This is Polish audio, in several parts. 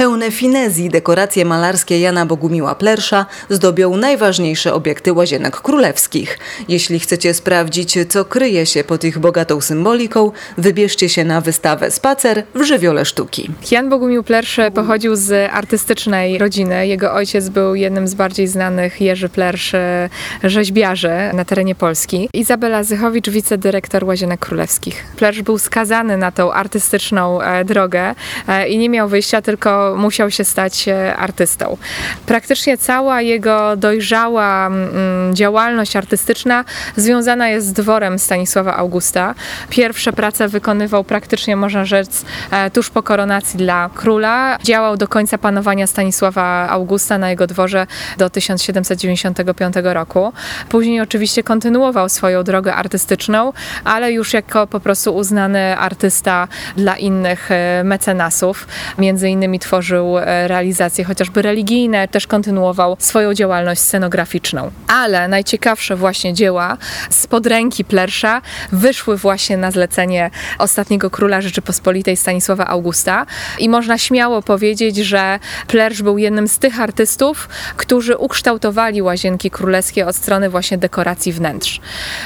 Pełne finezji dekoracje malarskie Jana Bogumiła Plersza zdobią najważniejsze obiekty łazienek królewskich. Jeśli chcecie sprawdzić, co kryje się pod ich bogatą symboliką, wybierzcie się na wystawę Spacer w żywiole sztuki. Jan Bogumił Plersz pochodził z artystycznej rodziny. Jego ojciec był jednym z bardziej znanych Jerzy Plersz rzeźbiarzy na terenie Polski. Izabela Zychowicz, wicedyrektor Łazienek Królewskich. Plersz był skazany na tą artystyczną e, drogę e, i nie miał wyjścia, tylko musiał się stać e, artystą. Praktycznie cała jego dojrzała mm, działalność artystyczna związana jest z dworem Stanisława Augusta. Pierwsze prace wykonywał praktycznie, można rzec, e, tuż po koronacji dla króla. Działał do końca panowania Stanisława Augusta na jego dworze do 1795 roku. Później oczywiście kontynuował swoją drogę artystyczną, ale już jako po prostu uznany artysta dla innych e, mecenasów. Między innymi tworzył e, realizacje chociażby religijne, też kontynuował swoją działalność scenograficzną. Ale najciekawsze właśnie dzieła z podręki Plersza wyszły właśnie na zlecenie ostatniego króla Rzeczypospolitej Stanisława Augusta i można śmiało powiedzieć, że Plersz był jednym z tych artystów, którzy ukształtowali łazienki królewskie od strony właśnie dekoracji wnętrz.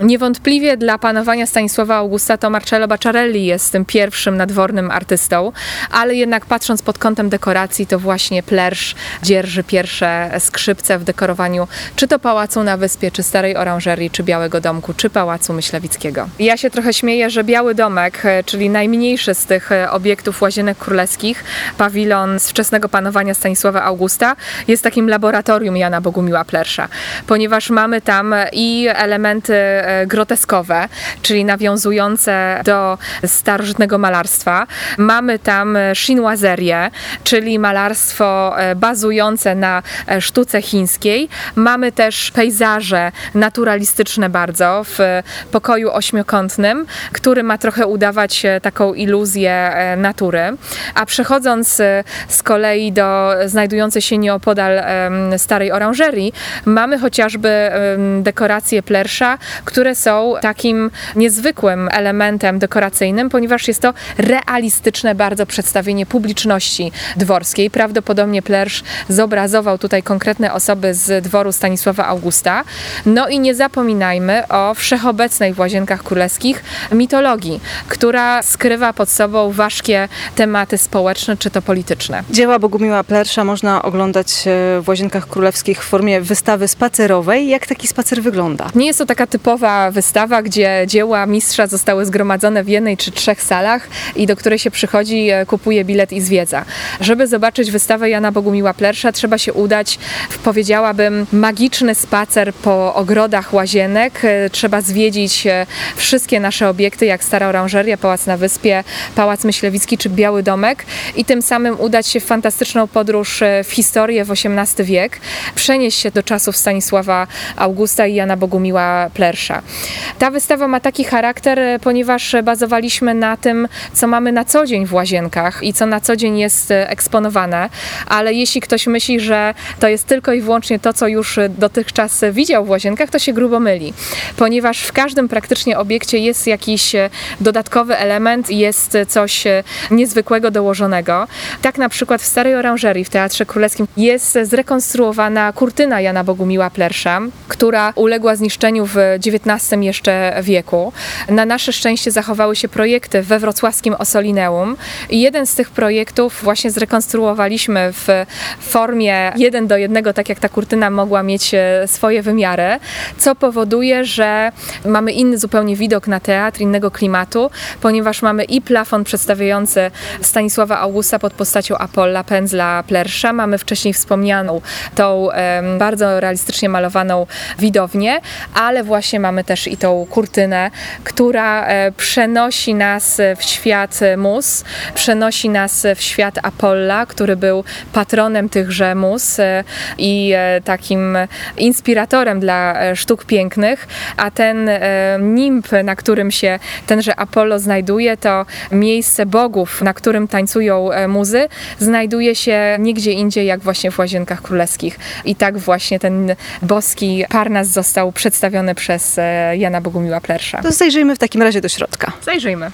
Niewątpliwie dla panowania Stanisława Augusta to Marcello Bacciarelli jest tym pierwszym nadwornym artystą, ale jednak patrząc pod kątem dekoracji to właśnie Plersz dzierży pierwsze skrzypce w dekorowaniu czy to Pałacu na Wyspie, czy Starej Oranżerii, czy Białego Domku, czy Pałacu Myślewickiego. Ja się trochę śmieję, że Biały Domek, e, czyli najmniejszy z tych e, obiektów łazienek królewskich, pawilon z wczesnego panowania Stanisława Augusta, jest takim laboratorium Jana Bogumiła Plersza, ponieważ mamy tam i elementy e, groteskowe, czyli nawiązujące do starożytnego malarstwa. Mamy tam chinoiserię, czyli malarstwo e, bazujące na e, sztuce chińskiej. Mamy też pejzaże naturalistyczne bardzo w pokoju ośmiokątnym, który ma trochę udawać taką iluzję e, natury. A przechodząc z kolei do znajdującej się nieopodal starej oranżerii, mamy chociażby dekoracje plersza, które są takim niezwykłym elementem dekoracyjnym, ponieważ jest to realistyczne bardzo przedstawienie publiczności dworskiej. Prawdopodobnie Plersz zobrazował tutaj konkretne osoby z dworu Stanisława Augusta. No i nie zapominajmy o wszechobecnej w Łazienkach Królewskich mitologii, która skrywa pod sobą ważkie tematy społeczne czy to polityczne. Dzieła Bogumiła Plersza można oglądać e, w Łazienkach Królewskich w formie wystawy spacerowej. Jak taki spacer wygląda? Nie jest to taka typowa wystawa, gdzie dzieła mistrza zostały zgromadzone w jednej czy trzech salach i do której się przychodzi, e, kupuje bilet i zwiedza. Żeby zobaczyć wystawę Jana Bogumiła Plersza, trzeba się udać w, powiedziałabym, magiczny spacer po ogrodach łazienek. E, trzeba zwiedzić e, wszystkie nasze obiekty, jak Stara Oranżeria, Pałac na Wyspie, Pałac Myślewicki czy Biały Domek i tym samym udać się w fantastyczną podróż e, w historię w XVIII wiek, przenieść się do czasów Stanisława Augusta i Jana Bogumiła Plersza. Ta wystawa ma taki charakter, ponieważ bazowaliśmy na tym, co mamy na co dzień w łazienkach i co na co dzień jest eksponowane, ale jeśli ktoś myśli, że to jest tylko i wyłącznie to, co już dotychczas widział w łazienkach, to się grubo myli, ponieważ w każdym praktycznie obiekcie jest jakiś dodatkowy element, jest coś niezwykłego dołożonego. Tak na przykład w Starej Oranżerii w Teatrze Królewskim jest zrekonstruowana kurtyna Jana Bogumiła Plersza, która uległa zniszczeniu w XIX jeszcze wieku. Na nasze szczęście zachowały się projekty we wrocławskim Osolineum i jeden z tych projektów właśnie zrekonstruowaliśmy w formie jeden do jednego, tak jak ta kurtyna mogła mieć e, swoje wymiary, co powoduje, że mamy inny zupełnie widok na teatr, innego klimatu, ponieważ mamy i plafon przedstawiający Stanisława Augusta pod postacią Apolla, pędzla Plersza, mamy wcześniej wspomnianą tą um, bardzo realistycznie malowaną widownię, ale właśnie mamy też i tą kurtynę, która e, przenosi nas w świat mus, przenosi nas w świat Apollo, Apolla, który był patronem tychże mus i takim inspiratorem dla sztuk pięknych, a ten nimb, na którym się tenże Apollo znajduje, to miejsce bogów, na którym tańcują muzy, znajduje się nigdzie indziej jak właśnie w Łazienkach Królewskich. I tak właśnie ten boski Parnas został przedstawiony przez Jana Bogumiła Plersza. To zajrzyjmy w takim razie do środka. Zajrzyjmy.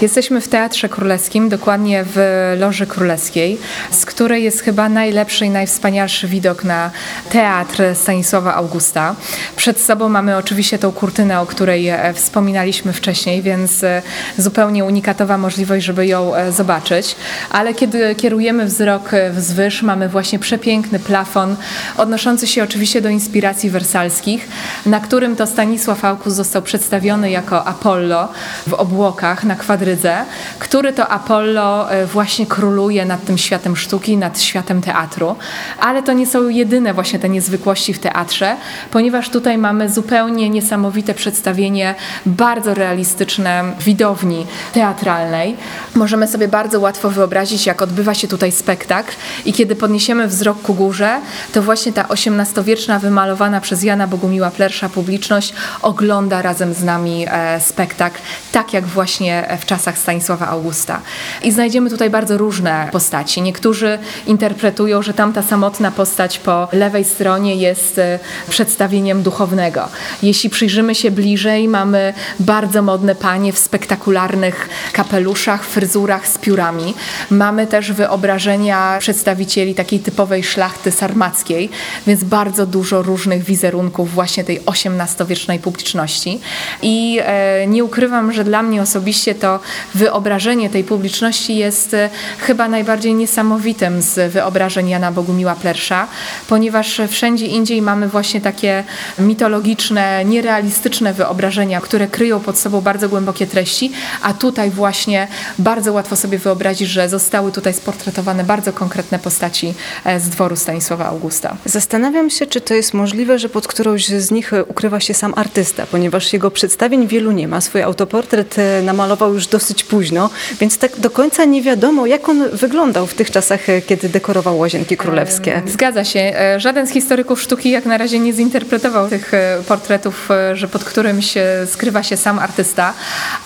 Jesteśmy w Teatrze Królewskim, dokładnie w Loży Królewskiej, z której jest chyba najlepszy i najwspanialszy widok na teatr Stanisława Augusta. Przed sobą mamy oczywiście tą kurtynę, o której e, wspominaliśmy wcześniej, więc e, zupełnie unikatowa możliwość, żeby ją e, zobaczyć. Ale kiedy kierujemy wzrok wzwyż, mamy właśnie przepiękny plafon, odnoszący się oczywiście do inspiracji wersalskich, na którym to Stanisław August został przedstawiony jako Apollo w obłokach na kwadrydze który to Apollo e, właśnie króluje nad tym światem sztuki, nad światem teatru. Ale to nie są jedyne właśnie te niezwykłości w teatrze, ponieważ tutaj mamy zupełnie niesamowite przedstawienie bardzo realistyczne widowni teatralnej. Możemy sobie bardzo łatwo wyobrazić, jak odbywa się tutaj spektakl i kiedy podniesiemy wzrok ku górze, to właśnie ta XVIII-wieczna wymalowana przez Jana Bogumiła Plersza publiczność ogląda razem z nami e, spektakl, tak jak właśnie w czasach czasach Stanisława Augusta. I znajdziemy tutaj bardzo różne postaci. Niektórzy interpretują, że tamta samotna postać po lewej stronie jest e, przedstawieniem duchownego. Jeśli przyjrzymy się bliżej, mamy bardzo modne panie w spektakularnych kapeluszach, fryzurach z piórami. Mamy też wyobrażenia przedstawicieli takiej typowej szlachty sarmackiej, więc bardzo dużo różnych wizerunków właśnie tej XVIII-wiecznej publiczności. I e, nie ukrywam, że dla mnie osobiście to wyobrażenie tej publiczności jest e, chyba najbardziej niesamowitym z wyobrażeń Jana Bogumiła Plersza, ponieważ wszędzie indziej mamy właśnie takie mitologiczne, nierealistyczne wyobrażenia, które kryją pod sobą bardzo głębokie treści, a tutaj właśnie bardzo łatwo sobie wyobrazić, że zostały tutaj sportretowane bardzo konkretne postaci e, z dworu Stanisława Augusta. Zastanawiam się, czy to jest możliwe, że pod którąś z nich ukrywa się sam artysta, ponieważ jego przedstawień wielu nie ma. Swój autoportret e, namalował już dosyć późno, więc tak do końca nie wiadomo, jak on wyglądał w tych czasach, e, kiedy dekorował Łazienki Królewskie. Zgadza się. E, żaden z historyków sztuki jak na razie nie zinterpretował tych e, portretów, że pod którym się skrywa się sam artysta,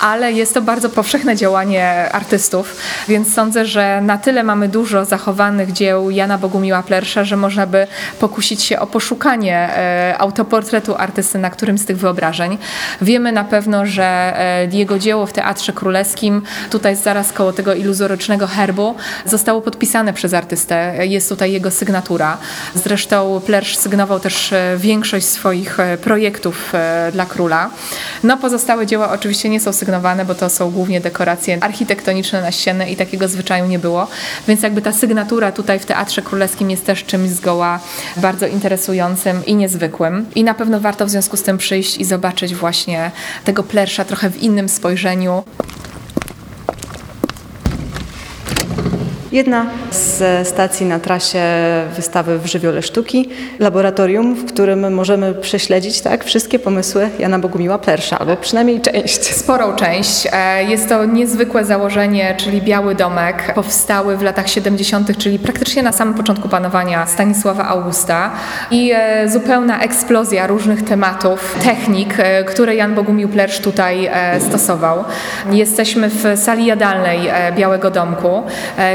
ale jest to bardzo powszechne działanie artystów, więc sądzę, że na tyle mamy dużo zachowanych dzieł Jana Bogumiła Plersza, że można by pokusić się o poszukanie autoportretu artysty na którym z tych wyobrażeń. Wiemy na pewno, że jego dzieło w Teatrze Królewskim królewskim, tutaj zaraz koło tego iluzorycznego herbu, zostało podpisane przez artystę. Jest tutaj jego sygnatura. Zresztą Plersz sygnował też e, większość swoich e, projektów e, dla króla. No pozostałe dzieła oczywiście nie są sygnowane, bo to są głównie dekoracje architektoniczne na ściany i takiego zwyczaju nie było. Więc jakby ta sygnatura tutaj w Teatrze Królewskim jest też czymś zgoła bardzo interesującym i niezwykłym. I na pewno warto w związku z tym przyjść i zobaczyć właśnie tego Plersza trochę w innym spojrzeniu. Jedna z stacji na trasie wystawy w Żywiole Sztuki, laboratorium, w którym możemy prześledzić tak, wszystkie pomysły Jana Bogumiła Plersza, albo przynajmniej część. Sporą część. E, jest to niezwykłe założenie, czyli Biały Domek, powstały w latach 70., czyli praktycznie na samym początku panowania Stanisława Augusta i e, zupełna eksplozja różnych tematów, technik, e, które Jan Bogumił Plersz tutaj stosował. Jesteśmy w sali jadalnej Białego Domku,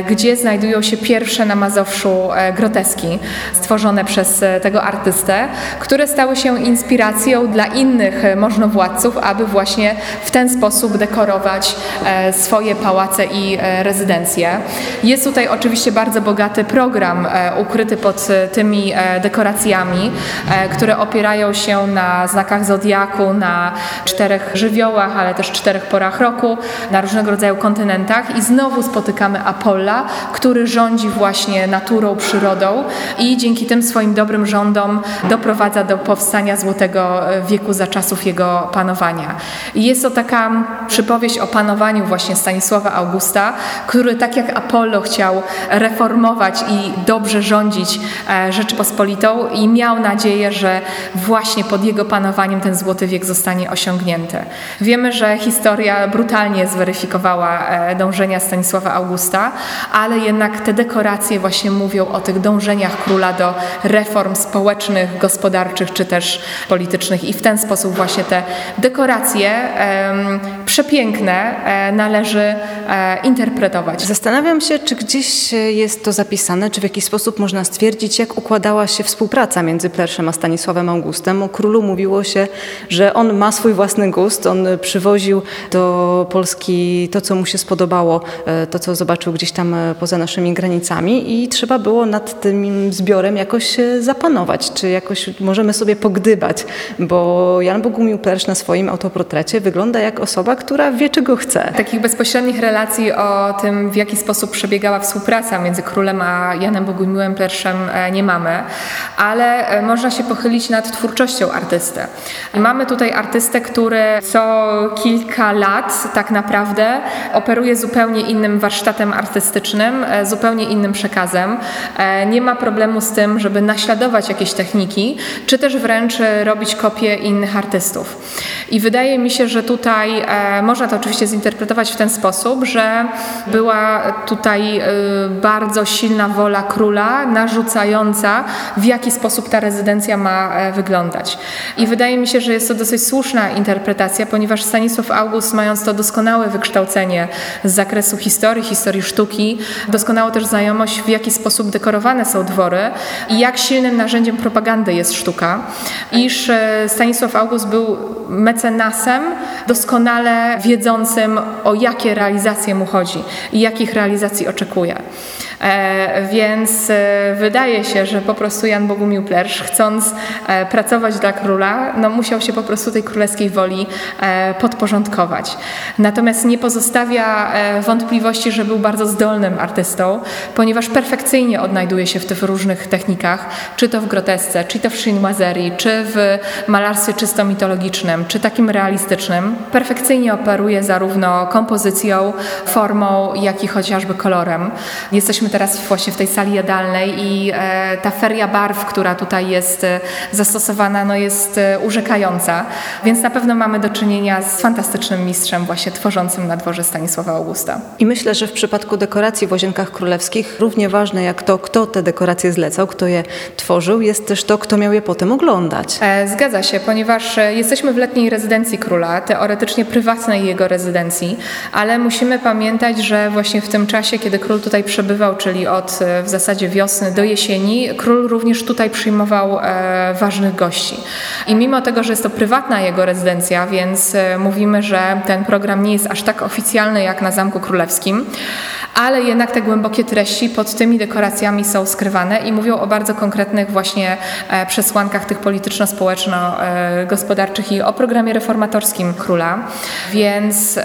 gdzie gdzie znajdują się pierwsze na Mazowszu e, groteski stworzone przez e, tego artystę, które stały się inspiracją dla innych e, możnowładców, aby właśnie w ten sposób dekorować swoje pałace i rezydencje. Jest tutaj oczywiście bardzo bogaty program ukryty pod tymi dekoracjami, które opierają się na znakach zodiaku, na czterech żywiołach, ale też czterech porach roku, na różnego rodzaju kontynentach i znowu spotykamy Apolla, który rządzi właśnie naturą, przyrodą i dzięki tym swoim dobrym rządom doprowadza do powstania Złotego wieku za czasów jego panowania. I jest to taka przypowieść o panowaniu właśnie Stanisława Augusta, który tak jak Apollo chciał reformować i dobrze rządzić e, Rzeczypospolitą i miał nadzieję, że właśnie pod jego panowaniem ten Złoty Wiek zostanie osiągnięty. Wiemy, że historia brutalnie zweryfikowała e, dążenia Stanisława Augusta, ale jednak te dekoracje właśnie mówią o tych dążeniach króla do reform społecznych, gospodarczych czy też politycznych i w ten sposób właśnie te dekoracje przepiękne e, należy e, interpretować. Zastanawiam się, czy gdzieś jest to zapisane, czy w jakiś sposób można stwierdzić, jak układała się współpraca między Plerszem a Stanisławem Augustem. O królu mówiło się, że on ma swój własny gust, on przywoził do Polski to, co mu się spodobało, e, to, co zobaczył gdzieś tam poza naszymi granicami i trzeba było nad tym zbiorem jakoś zapanować, czy jakoś możemy sobie pogdybać, bo Jan Bogumił Plersz na swoim autoportrecie wygląda jak osoba, która wie, czego chce. Takich bezpośrednich relacji o tym, w jaki sposób przebiegała współpraca między królem a Janem Bogumiłem Plerszem e, nie mamy, ale e, można się pochylić nad twórczością artysty. Mamy tutaj artystę, który co kilka lat tak naprawdę operuje zupełnie innym warsztatem artystycznym, e, zupełnie innym przekazem. Nie ma problemu z tym, żeby naśladować jakieś techniki, czy też wręcz robić kopie innych artystów. I wydaje mi się, że tutaj e, można to oczywiście zinterpretować w ten sposób, że była tutaj e, bardzo silna wola króla narzucająca, w jaki sposób ta rezydencja ma e, wyglądać. I wydaje mi się, że jest to dosyć słuszna interpretacja, ponieważ Stanisław August, mając to doskonałe wykształcenie z zakresu historii, historii sztuki, doskonałą też znajomość, w jaki sposób dekorowane są dwory i jak silnym narzędziem propagandy jest sztuka, iż Stanisław August był mecenasem doskonale wiedzącym, o jakie realizacje mu chodzi i jakich realizacji oczekuje. E, więc e, wydaje się, że po prostu Jan Bogumił Plersz, chcąc e, pracować dla króla, no musiał się po prostu tej królewskiej woli podporządkować. Natomiast nie pozostawia wątpliwości, że był bardzo zdolnym artystą, ponieważ perfekcyjnie odnajduje się w tych różnych technikach, czy to w grotesce, czy to w chinoiserii, czy w malarstwie czysto mitologicznym, czy takim realistycznym. Perfekcyjnie operuje zarówno kompozycją, formą, jak i chociażby kolorem. Jesteśmy teraz właśnie w tej sali jadalnej i e, ta feria barw, która tutaj jest e, zastosowana, no jest e, urzekająca, więc na pewno mamy do czynienia z fantastycznym mistrzem właśnie tworzącym na dworze Stanisława Augusta. I myślę, że w przypadku dekoracji w Łazienkach Królewskich równie ważne jak to, kto te dekoracje zlecał, kto je tworzył, jest też to, kto miał je potem oglądać. Zgadza się, ponieważ jesteśmy w rezydencji króla, teoretycznie prywatnej jego rezydencji, ale musimy pamiętać, że właśnie w tym czasie, kiedy król tutaj przebywał, czyli od e, w zasadzie wiosny do jesieni, król również tutaj przyjmował e, ważnych gości. I mimo tego, że jest to prywatna jego rezydencja, więc e, mówimy, że ten program nie jest aż tak oficjalny jak na Zamku Królewskim, ale jednak te głębokie treści pod tymi dekoracjami są skrywane i mówią o bardzo konkretnych właśnie przesłankach tych polityczno-społeczno-gospodarczych i o programie reformatorskim króla. Więc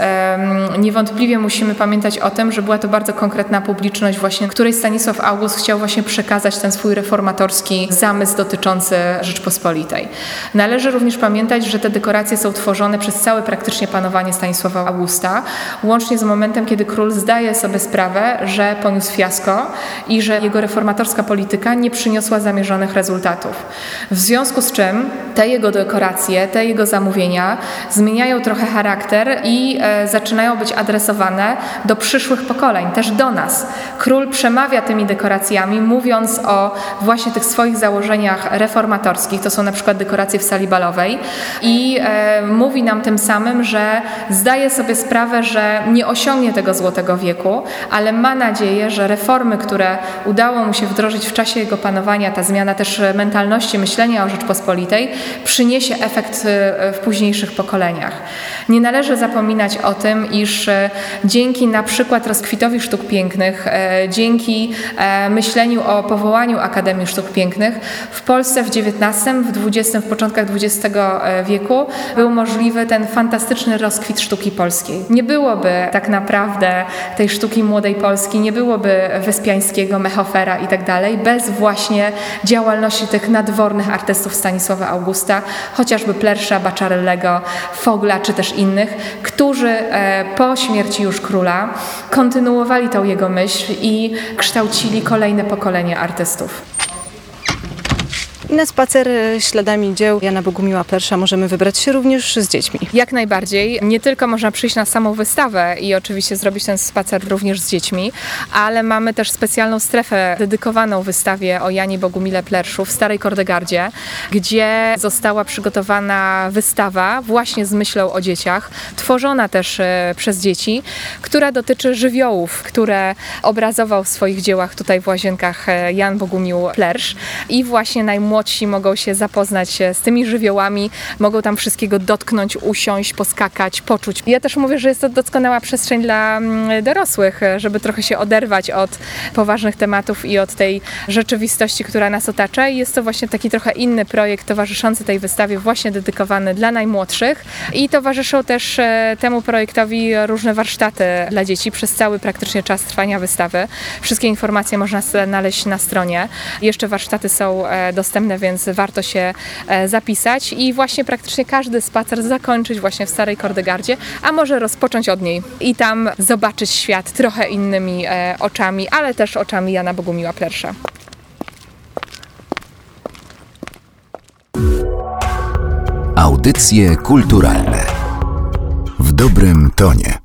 niewątpliwie musimy pamiętać o tym, że była to bardzo konkretna publiczność właśnie której Stanisław August chciał właśnie przekazać ten swój reformatorski zamysł dotyczący Rzeczpospolitej. Należy również pamiętać, że te dekoracje są tworzone przez całe praktycznie panowanie Stanisława Augusta, łącznie z momentem, kiedy król zdaje sobie sprawę, że poniósł fiasko i że jego reformatorska polityka nie przyniosła zamierzonych rezultatów. W związku z czym te jego dekoracje, te jego zamówienia zmieniają trochę charakter i e, zaczynają być adresowane do przyszłych pokoleń, też do nas. Król przemawia tymi dekoracjami, mówiąc o właśnie tych swoich założeniach reformatorskich, to są na przykład dekoracje w sali balowej i e, mówi nam tym samym, że zdaje sobie sprawę, że nie osiągnie tego złotego wieku, ale ma nadzieję, że reformy, które udało mu się wdrożyć w czasie jego panowania, ta zmiana też mentalności myślenia o Rzeczpospolitej, przyniesie efekt e, w późniejszych pokoleniach. Nie należy zapominać o tym, iż e, dzięki na przykład rozkwitowi sztuk pięknych, e, dzięki e, myśleniu o powołaniu Akademii Sztuk Pięknych w Polsce w XIX, w XX, w początkach XX wieku był możliwy ten fantastyczny rozkwit sztuki polskiej. Nie byłoby tak naprawdę tej sztuki młodej Polski, nie byłoby Wyspiańskiego, Mechofera i tak bez właśnie działalności tych nadwornych artystów Stanisława Augusta, chociażby Plersza, Baczarellego, Fogla czy też innych, którzy e, po śmierci już króla kontynuowali tą jego myśl i kształcili kolejne pokolenie artystów. Na spacer śladami dzieł Jana Bogumiła Plersza możemy wybrać się również z dziećmi. Jak najbardziej. Nie tylko można przyjść na samą wystawę i oczywiście zrobić ten spacer również z dziećmi, ale mamy też specjalną strefę dedykowaną wystawie o Janie Bogumile Plerszu w Starej Kordegardzie, gdzie została przygotowana wystawa właśnie z myślą o dzieciach, tworzona też e, przez dzieci, która dotyczy żywiołów, które obrazował w swoich dziełach tutaj w Łazienkach e, Jan Bogumił Plersz i właśnie najmłodszy młodsi mogą się zapoznać z tymi żywiołami, mogą tam wszystkiego dotknąć, usiąść, poskakać, poczuć. Ja też mówię, że jest to doskonała przestrzeń dla mm, dorosłych, żeby trochę się oderwać od poważnych tematów i od tej rzeczywistości, która nas otacza. I jest to właśnie taki trochę inny projekt towarzyszący tej wystawie, właśnie dedykowany dla najmłodszych. I towarzyszą też e, temu projektowi różne warsztaty dla dzieci przez cały praktycznie czas trwania wystawy. Wszystkie informacje można znaleźć na stronie. Jeszcze warsztaty są e, dostępne więc warto się e, zapisać i właśnie praktycznie każdy spacer zakończyć właśnie w Starej Kordegardzie, a może rozpocząć od niej i tam zobaczyć świat trochę innymi e, oczami, ale też oczami Jana Bogumiła Plersza. Audycje kulturalne w dobrym tonie.